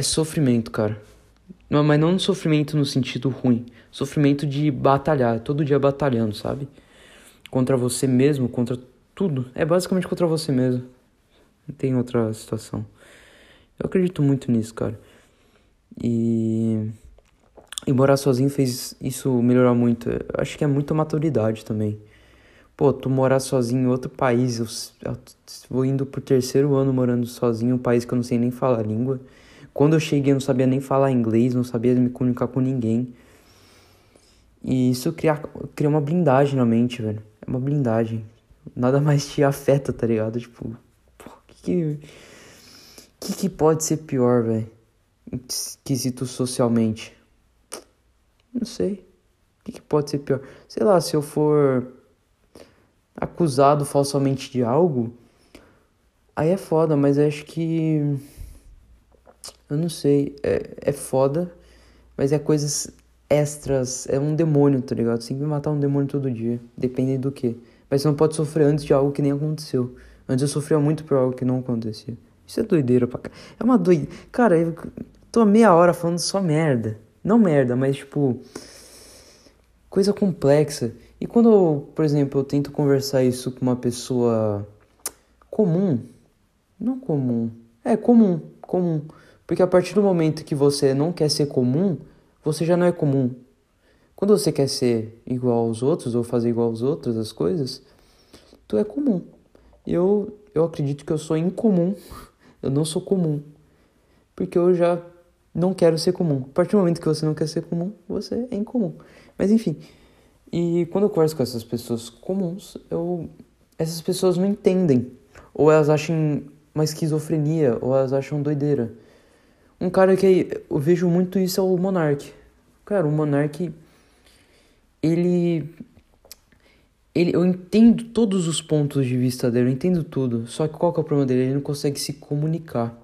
é sofrimento, cara. Não, mas não sofrimento no sentido ruim. Sofrimento de batalhar, todo dia batalhando, sabe? Contra você mesmo, contra tudo. É basicamente contra você mesmo. Não tem outra situação. Eu acredito muito nisso, cara. E, e morar sozinho fez isso melhorar muito. Eu acho que é muita maturidade também. Pô, tu morar sozinho em outro país, eu, eu vou indo pro terceiro ano morando sozinho, um país que eu não sei nem falar a língua. Quando eu cheguei, eu não sabia nem falar inglês, não sabia me comunicar com ninguém. E isso cria, cria uma blindagem na mente, velho. É uma blindagem. Nada mais te afeta, tá ligado? Tipo, o que que, que que pode ser pior, velho? esquisito socialmente? Não sei. O que, que pode ser pior? Sei lá, se eu for acusado falsamente de algo, aí é foda, mas acho que. Eu não sei. É, é foda, mas é coisas extras. É um demônio, tá ligado? Você tem que matar um demônio todo dia. Depende do que. Mas você não pode sofrer antes de algo que nem aconteceu. Antes eu sofria muito por algo que não acontecia. Isso é doideira pra cá. É uma doideira. Cara, eu tô meia hora falando só merda. Não merda, mas tipo. Coisa complexa. E quando, por exemplo, eu tento conversar isso com uma pessoa comum. Não comum. É comum. Comum. Porque a partir do momento que você não quer ser comum, você já não é comum. Quando você quer ser igual aos outros ou fazer igual aos outros as coisas, tu é comum. Eu eu acredito que eu sou incomum. Eu não sou comum. Porque eu já não quero ser comum. A partir do momento que você não quer ser comum, você é incomum. Mas enfim. E quando eu converso com essas pessoas comuns, eu essas pessoas não entendem. Ou elas acham uma esquizofrenia, ou elas acham doideira. Um cara que eu vejo muito isso é o Monark. Cara, o Monark ele ele eu entendo todos os pontos de vista dele, eu entendo tudo. Só que qual que é o problema dele? Ele não consegue se comunicar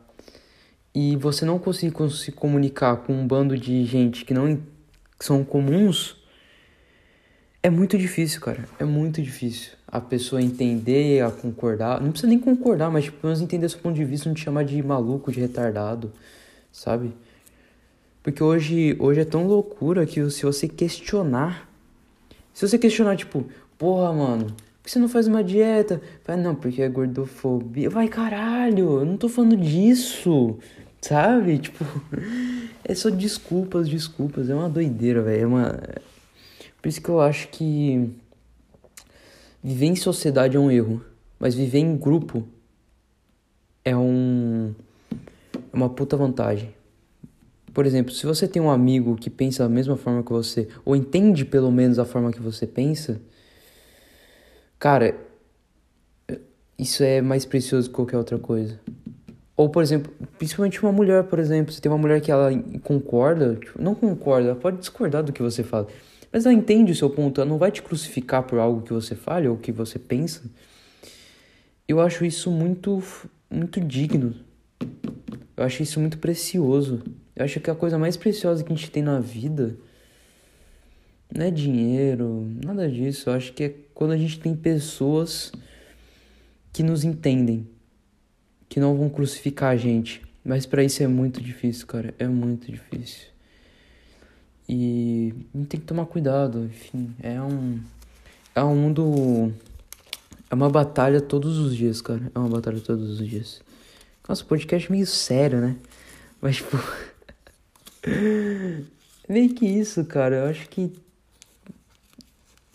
e você não conseguir se comunicar com um bando de gente que não que são comuns, É muito difícil, cara. É muito difícil. A pessoa entender, a concordar. Não precisa nem concordar, mas tipo, pelo menos entender seu ponto de vista, não te chamar de maluco, de retardado, sabe? Porque hoje, hoje é tão loucura que se você questionar. Se você questionar, tipo, porra, mano, por que você não faz uma dieta? Vai, não, porque é gordofobia. Vai, caralho, eu não tô falando disso. Sabe? <laughs> Tipo, é só desculpas, desculpas. É uma doideira, velho. É uma. Por isso que eu acho que viver em sociedade é um erro, mas viver em grupo é um é uma puta vantagem. Por exemplo, se você tem um amigo que pensa da mesma forma que você, ou entende pelo menos a forma que você pensa, cara, isso é mais precioso que qualquer outra coisa. Ou, por exemplo, principalmente uma mulher, por exemplo, você tem uma mulher que ela concorda, tipo, não concorda, ela pode discordar do que você fala, mas ela entende o seu ponto, ela não vai te crucificar por algo que você fale ou que você pensa. Eu acho isso muito, muito digno. Eu acho isso muito precioso. Eu acho que a coisa mais preciosa que a gente tem na vida não é dinheiro, nada disso. Eu acho que é quando a gente tem pessoas que nos entendem, que não vão crucificar a gente. Mas para isso é muito difícil, cara. É muito difícil. E tem que tomar cuidado, enfim. É um. É um mundo. É uma batalha todos os dias, cara. É uma batalha todos os dias. Nossa, podcast meio sério, né? Mas, <laughs> tipo. <laughs> Meio que isso, cara. Eu acho que.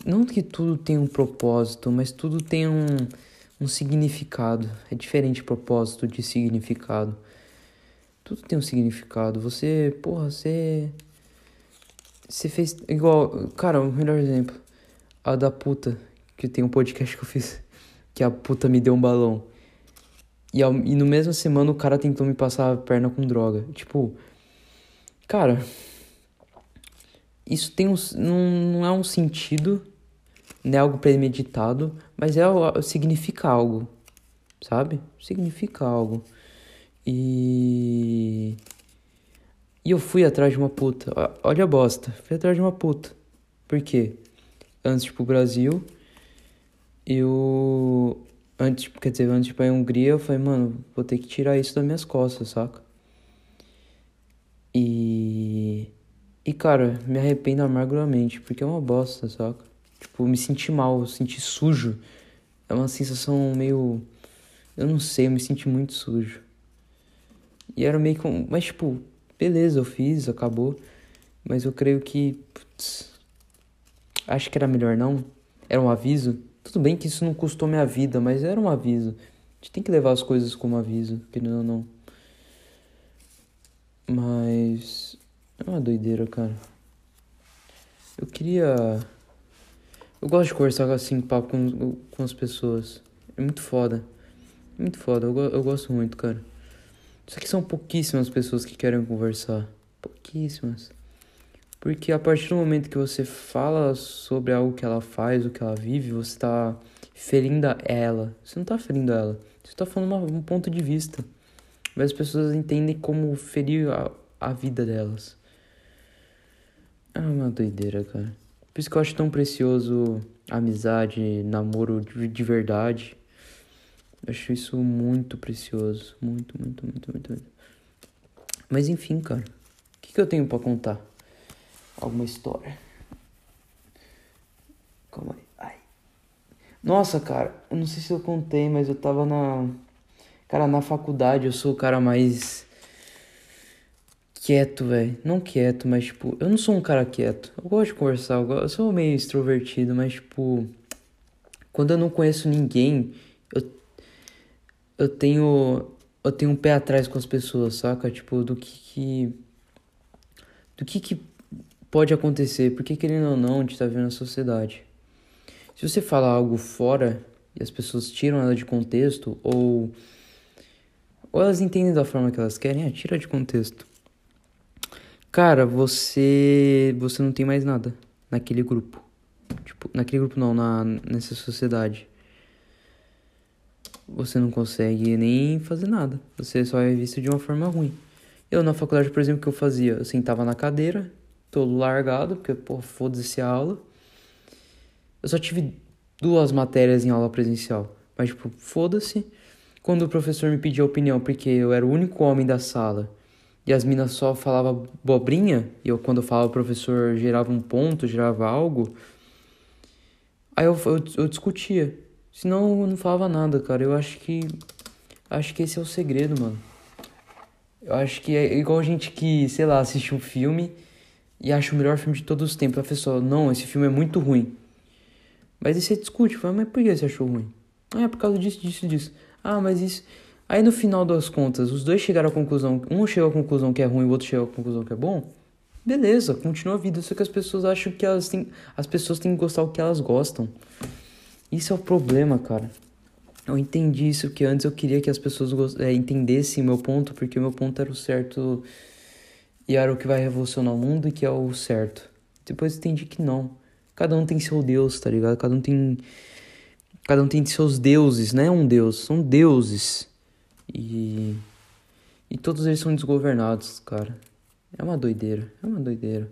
Não que tudo tem um propósito, mas tudo tem um, um significado. É diferente propósito de significado. Tudo tem um significado. Você, porra, você. Você fez. Igual. Cara, o melhor exemplo. A da puta. Que tem um podcast que eu fiz. <laughs> Que a puta me deu um balão. E, ao, e no mesma semana o cara tentou me passar a perna com droga. Tipo. Cara, isso tem um, não, não é um sentido, não é algo premeditado, mas é, significa algo, sabe? Significa algo. E. E eu fui atrás de uma puta. Olha a bosta. Fui atrás de uma puta. Por quê? Antes de ir pro Brasil, eu. Antes, quer dizer, antes ir pra Hungria, eu falei, mano, vou ter que tirar isso das minhas costas, saca? E. E, cara, me arrependo amarguramente, porque é uma bosta, saca? Tipo, me senti mal, senti sujo. É uma sensação meio. Eu não sei, eu me senti muito sujo. E era meio que. Mas, tipo, beleza, eu fiz, acabou. Mas eu creio que. Putz, acho que era melhor não. Era um aviso. Tudo bem que isso não custou minha vida, mas era um aviso. A gente tem que levar as coisas como aviso, querendo ou não. Mas. É uma doideira, cara. Eu queria. Eu gosto de conversar assim, papo com, com as pessoas. É muito foda. Muito foda, eu, eu gosto muito, cara. Só que são pouquíssimas pessoas que querem conversar. Pouquíssimas. Porque a partir do momento que você fala sobre algo que ela faz, o que ela vive, você tá ferindo ela. Você não tá ferindo ela. Você tá falando uma, um ponto de vista. Mas as pessoas entendem como ferir a, a vida delas. É uma doideira, cara. Por isso que eu acho tão precioso amizade, namoro de, de verdade. Eu acho isso muito precioso. Muito, muito, muito, muito, muito. Mas enfim, cara. O que, que eu tenho para contar? Alguma história. Calma aí. Ai. Nossa, cara. Eu não sei se eu contei, mas eu tava na Cara, na faculdade eu sou o cara mais quieto, velho. Não quieto, mas tipo, eu não sou um cara quieto. Eu gosto de conversar, eu, gosto, eu sou meio extrovertido, mas tipo, quando eu não conheço ninguém, eu eu tenho eu tenho um pé atrás com as pessoas, saca? Tipo, do que que do que que pode acontecer, porque querendo ou não, a gente tá vivendo na sociedade. Se você falar algo fora e as pessoas tiram ela de contexto ou ou elas entendem da forma que elas querem, ah, tira de contexto. Cara, você você não tem mais nada naquele grupo. Tipo, naquele grupo não, na nessa sociedade. Você não consegue nem fazer nada. Você só é visto de uma forma ruim. Eu na faculdade, por exemplo, que eu fazia, eu sentava na cadeira, todo largado, porque, pô, foda-se a aula. Eu só tive duas matérias em aula presencial. Mas, tipo, foda-se. Quando o professor me pediu opinião, porque eu era o único homem da sala e as minas só falavam bobrinha, e eu, quando eu falava, o professor gerava um ponto, gerava algo, aí eu, eu, eu discutia. Senão eu não falava nada, cara. Eu acho que. Acho que esse é o segredo, mano. Eu acho que é igual gente que, sei lá, assiste um filme e acha o melhor filme de todos os tempos. A pessoa, não, esse filme é muito ruim. Mas aí você discute, fala, mas por que você achou ruim? Ah, é por causa disso, disso, disso. Ah, mas isso. Aí no final das contas, os dois chegaram à conclusão, um chegou à conclusão que é ruim, o outro chegou à conclusão que é bom. Beleza, continua a vida, só que as pessoas acham que elas têm, as pessoas têm que gostar do que elas gostam. Isso é o problema, cara. Eu entendi isso que antes eu queria que as pessoas é, entendessem meu ponto, porque o meu ponto era o certo e era o que vai revolucionar o mundo e que é o certo. Depois entendi que não. Cada um tem seu Deus, tá ligado? Cada um tem cada um tem seus deuses, não é um deus, são deuses. E e todos eles são desgovernados, cara. É uma doideira, é uma doideira.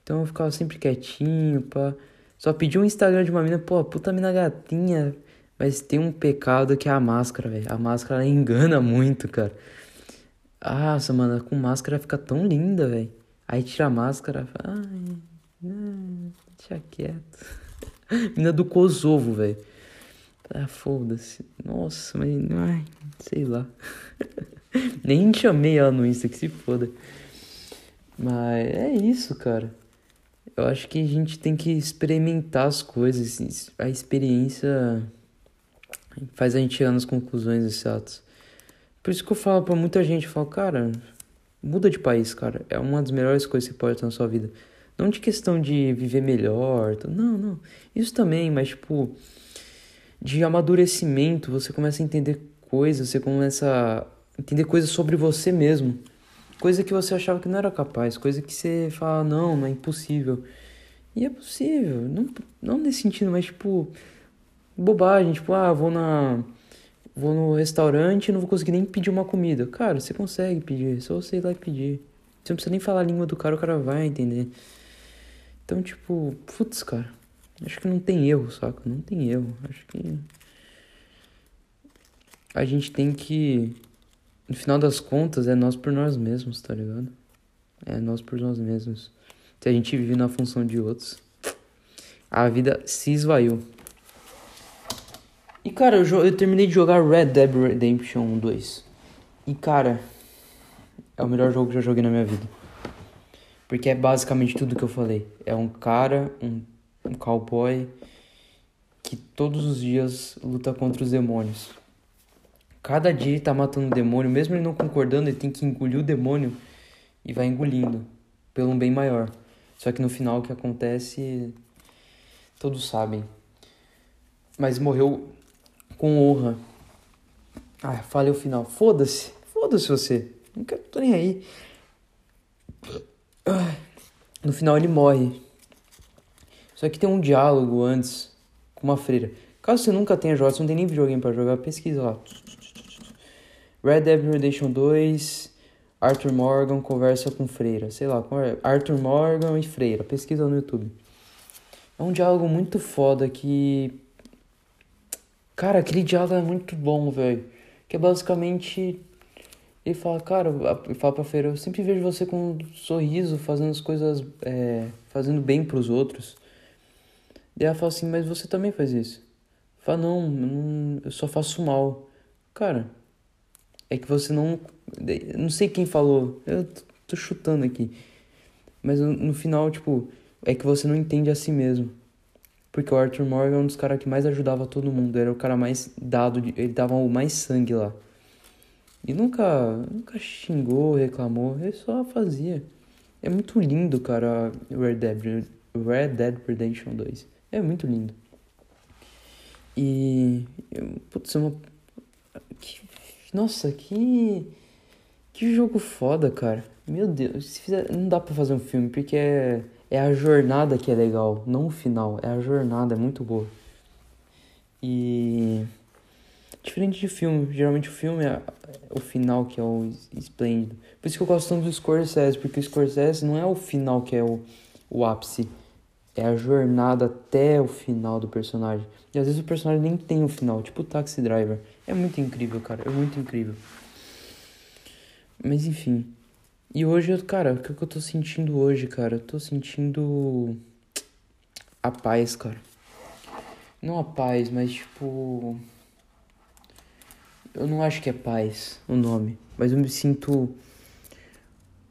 Então eu ficava sempre quietinho, pá. Só pedi um Instagram de uma mina, pô, puta mina gatinha, mas tem um pecado que é a máscara, velho. A máscara engana muito, cara. Nossa, mano, com máscara fica tão linda, velho. Aí tira a máscara, fala, ai, não, deixa quieto. <laughs> Mina do Kosovo, velho. Ah, foda-se. Nossa, mas, ai, sei lá. <laughs> Nem chamei ela no Insta, que se foda. Mas é isso, cara. Eu acho que a gente tem que experimentar as coisas. A experiência faz a gente chegar nas conclusões exatas. Por isso que eu falo pra muita gente, eu falo, cara, muda de país, cara. É uma das melhores coisas que pode ter na sua vida. Não de questão de viver melhor, não, não. Isso também, mas tipo, de amadurecimento, você começa a entender coisas, você começa a entender coisas sobre você mesmo. Coisa que você achava que não era capaz, coisa que você fala, não, não é impossível. E é possível, não, não nesse sentido, mas tipo, bobagem, tipo, ah, vou na vou no restaurante e não vou conseguir nem pedir uma comida. Cara, você consegue pedir, só você ir lá e pedir. Você não precisa nem falar a língua do cara, o cara vai entender. Então, tipo, putz, cara, acho que não tem erro, saca? Não tem erro. Acho que a gente tem que no final das contas é nós por nós mesmos, tá ligado? É nós por nós mesmos. Se a gente vive na função de outros, a vida se esvaiu. E cara, eu, eu terminei de jogar Red Dead Redemption 2. E cara, é o melhor jogo que eu já joguei na minha vida. Porque é basicamente tudo que eu falei. É um cara, um, um cowboy que todos os dias luta contra os demônios. Cada dia ele tá matando o demônio, mesmo ele não concordando, ele tem que engolir o demônio e vai engolindo pelo um bem maior. Só que no final o que acontece, todos sabem. Mas morreu com honra. Ah, falei o final. Foda-se. Foda-se você. Não quero, tô nem aí. No final ele morre. Só que tem um diálogo antes com uma freira. Caso você nunca tenha jogado, você não tem nem videogame pra jogar, pesquisa lá. Red Dead Redemption 2, Arthur Morgan conversa com freira. Sei lá, é? Arthur Morgan e freira. Pesquisa no YouTube. É um diálogo muito foda que Cara, aquele diálogo é muito bom, velho. Que é basicamente. Ele fala, cara, ele fala pra feira, eu sempre vejo você com um sorriso, fazendo as coisas. É, fazendo bem pros outros. Daí ela fala assim, mas você também faz isso. Fala, não, não, eu só faço mal. Cara, é que você não. Não sei quem falou, eu tô chutando aqui. Mas no, final, tipo, é que você não entende a si mesmo. Porque o Arthur Morgan é um dos caras que mais ajudava todo mundo. Era o cara mais dado, ele dava o mais sangue lá. E nunca, nunca xingou, reclamou, ele só fazia. É muito lindo, cara, Red Dead, Red Dead Redemption 2. É muito lindo. E. Putz, é uma. Que, nossa, que. Que jogo foda, cara. Meu Deus, fizer, não dá pra fazer um filme, porque é é a jornada que é legal, não o final. É a jornada, é muito boa. E. Diferente de filme, geralmente o filme é o final que é o esplêndido. Por isso que eu gosto tanto do Scorsese, porque o Scorsese não é o final que é o, o ápice. É a jornada até o final do personagem. E às vezes o personagem nem tem um final, tipo o Taxi Driver. É muito incrível, cara. É muito incrível. Mas enfim. E hoje, cara, o que eu tô sentindo hoje, cara? Eu tô sentindo a paz, cara. Não a paz, mas tipo. Eu não acho que é paz o nome, mas eu me sinto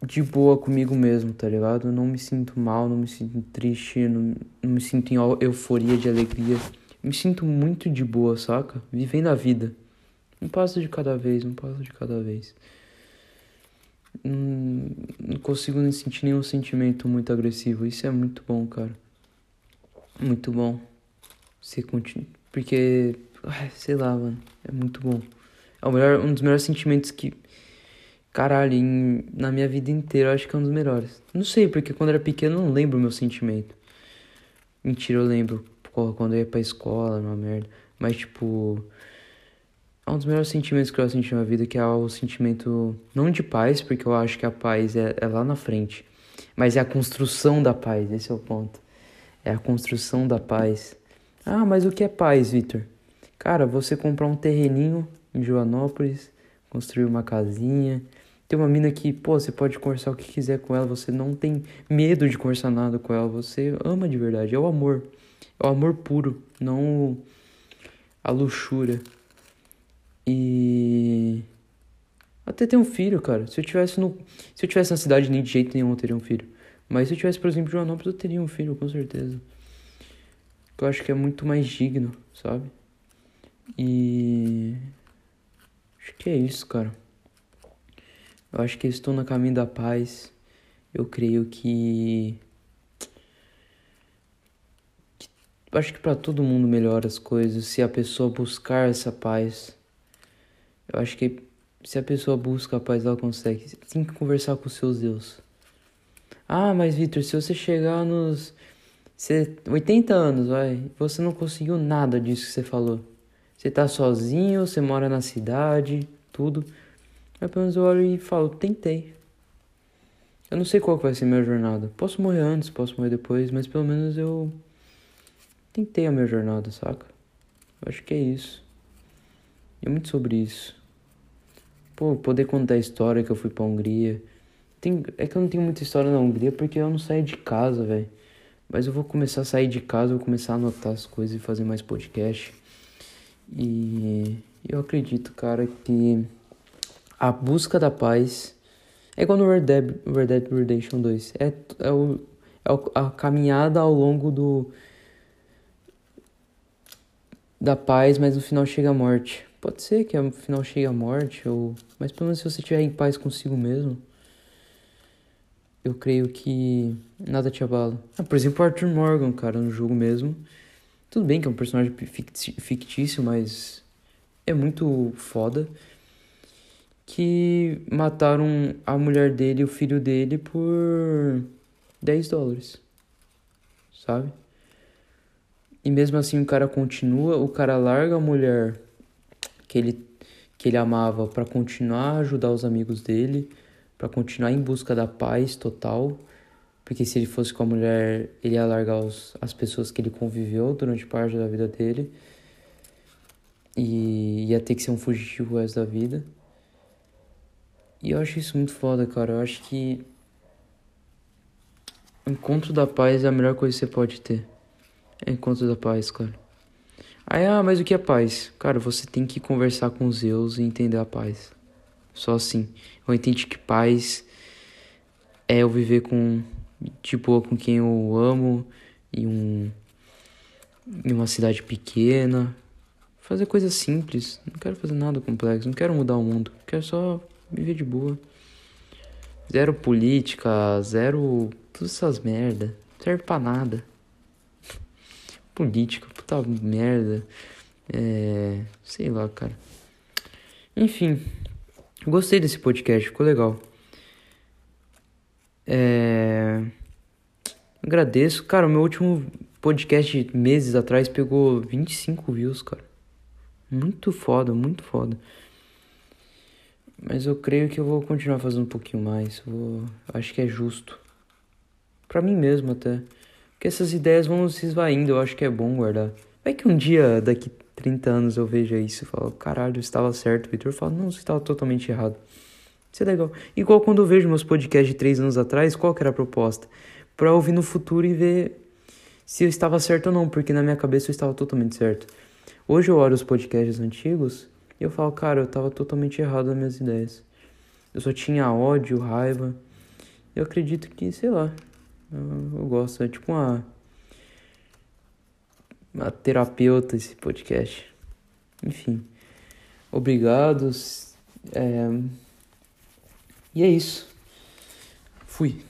de boa comigo mesmo, tá ligado? Eu não me sinto mal, não me sinto triste, não, não me sinto em euforia de alegria. me sinto muito de boa, saca? Vivendo a vida. Um passo de cada vez, um passo de cada vez. Não, não consigo nem sentir nenhum sentimento muito agressivo. Isso é muito bom, cara. Muito bom. Você continua. Porque. Sei lá, mano. É muito bom. É o melhor, um dos melhores sentimentos que Caralho, em, na minha vida inteira eu acho que é um dos melhores. Não sei, porque quando eu era pequeno eu não lembro o meu sentimento. Mentira, eu lembro quando eu ia pra escola, uma merda. Mas, tipo, é um dos melhores sentimentos que eu senti na vida, que é o sentimento, não de paz, porque eu acho que a paz é, é lá na frente, mas é a construção da paz, esse é o ponto. É a construção da paz. Ah, mas o que é paz, Victor? Cara, você comprar um terreninho em Joanópolis, construir uma casinha, tem uma mina que, pô, você pode conversar o que quiser com ela, você não tem medo de conversar nada com ela, você ama de verdade, é o amor. É o amor puro, não a luxúria. E até ter um filho, cara. Se eu tivesse no se eu tivesse na cidade nem de jeito nenhum eu teria um filho. Mas se eu tivesse, por exemplo, em Joanópolis, eu teria um filho, com certeza. Eu acho que é muito mais digno, sabe? E acho que é isso, cara. Eu acho que estou no caminho da paz. Eu creio que. Eu acho que para todo mundo melhora as coisas se a pessoa buscar essa paz. Eu acho que se a pessoa busca a paz, ela consegue. Tem que conversar com seus Deus. Ah, mas Vitor, se você chegar nos 80 anos, vai, você não conseguiu nada disso que você falou. Você tá sozinho, você mora na cidade, tudo. Pelo menos eu olho e falo, tentei. Eu não sei qual vai ser a minha jornada. Posso morrer antes, posso morrer depois, mas pelo menos eu tentei a minha jornada, saca? Eu acho que é isso. E é muito sobre isso. Pô, poder contar a história que eu fui pra Hungria. Tem, é que eu não tenho muita história na Hungria porque eu não saí de casa, velho. Mas eu vou começar a sair de casa, vou começar a anotar as coisas e fazer mais podcast. E eu acredito, cara, que a busca da paz é igual no Red Dead, Red Dead Redemption 2. É, é, o, é a caminhada ao longo do da paz, mas no final chega a morte. Pode ser que no final chegue a morte, ou mas pelo menos se você estiver em paz consigo mesmo, eu creio que nada te abala. Ah, por exemplo, Arthur Morgan, cara, no jogo mesmo. Tudo bem que é um personagem fictício, mas é muito foda que mataram a mulher dele e o filho dele por 10 dólares. Sabe? E mesmo assim o cara continua, o cara larga a mulher que ele que ele amava para continuar a ajudar os amigos dele, para continuar em busca da paz total, porque se ele fosse com a mulher, ele ia largar os, as pessoas que ele conviveu durante parte da vida dele e ia ter que ser um fugitivo o resto da vida. E eu acho isso muito foda, cara. Eu acho que. Encontro da paz é a melhor coisa que você pode ter. É encontro da paz, cara. Aí, ah, mas o que é paz? Cara, você tem que conversar com os Zeus e entender a paz. Só assim. Eu entendo que paz é eu viver com. De boa com quem eu amo. Em um. Em uma cidade pequena. Fazer coisas simples. Não quero fazer nada complexo. Não quero mudar o mundo. Quero só viver de boa. Zero política, zero. Todas essas merda. Serve pra nada. Política, puta merda. É. Sei lá, cara. Enfim. Gostei desse podcast, ficou legal. É. Agradeço. Cara, o meu último podcast meses atrás pegou 25 views, cara. Muito foda, muito foda. Mas eu creio que eu vou continuar fazendo um pouquinho mais. Vou... Acho que é justo. Pra mim mesmo até. Porque essas ideias vão se esvaindo, eu acho que é bom guardar. Vai que um dia, daqui 30 anos, eu veja isso e falo, caralho, estava certo. O Vitor fala, não, você estava totalmente errado. Isso é legal. Igual quando eu vejo meus podcasts de 3 anos atrás, qual era a proposta? Pra ouvir no futuro e ver se eu estava certo ou não, porque na minha cabeça eu estava totalmente certo. Hoje eu olho os podcasts antigos e eu falo, cara, eu estava totalmente errado nas minhas ideias. Eu só tinha ódio, raiva. Eu acredito que, sei lá, eu, eu gosto. É tipo uma, uma terapeuta esse podcast. Enfim, obrigados. É... E é isso. Fui.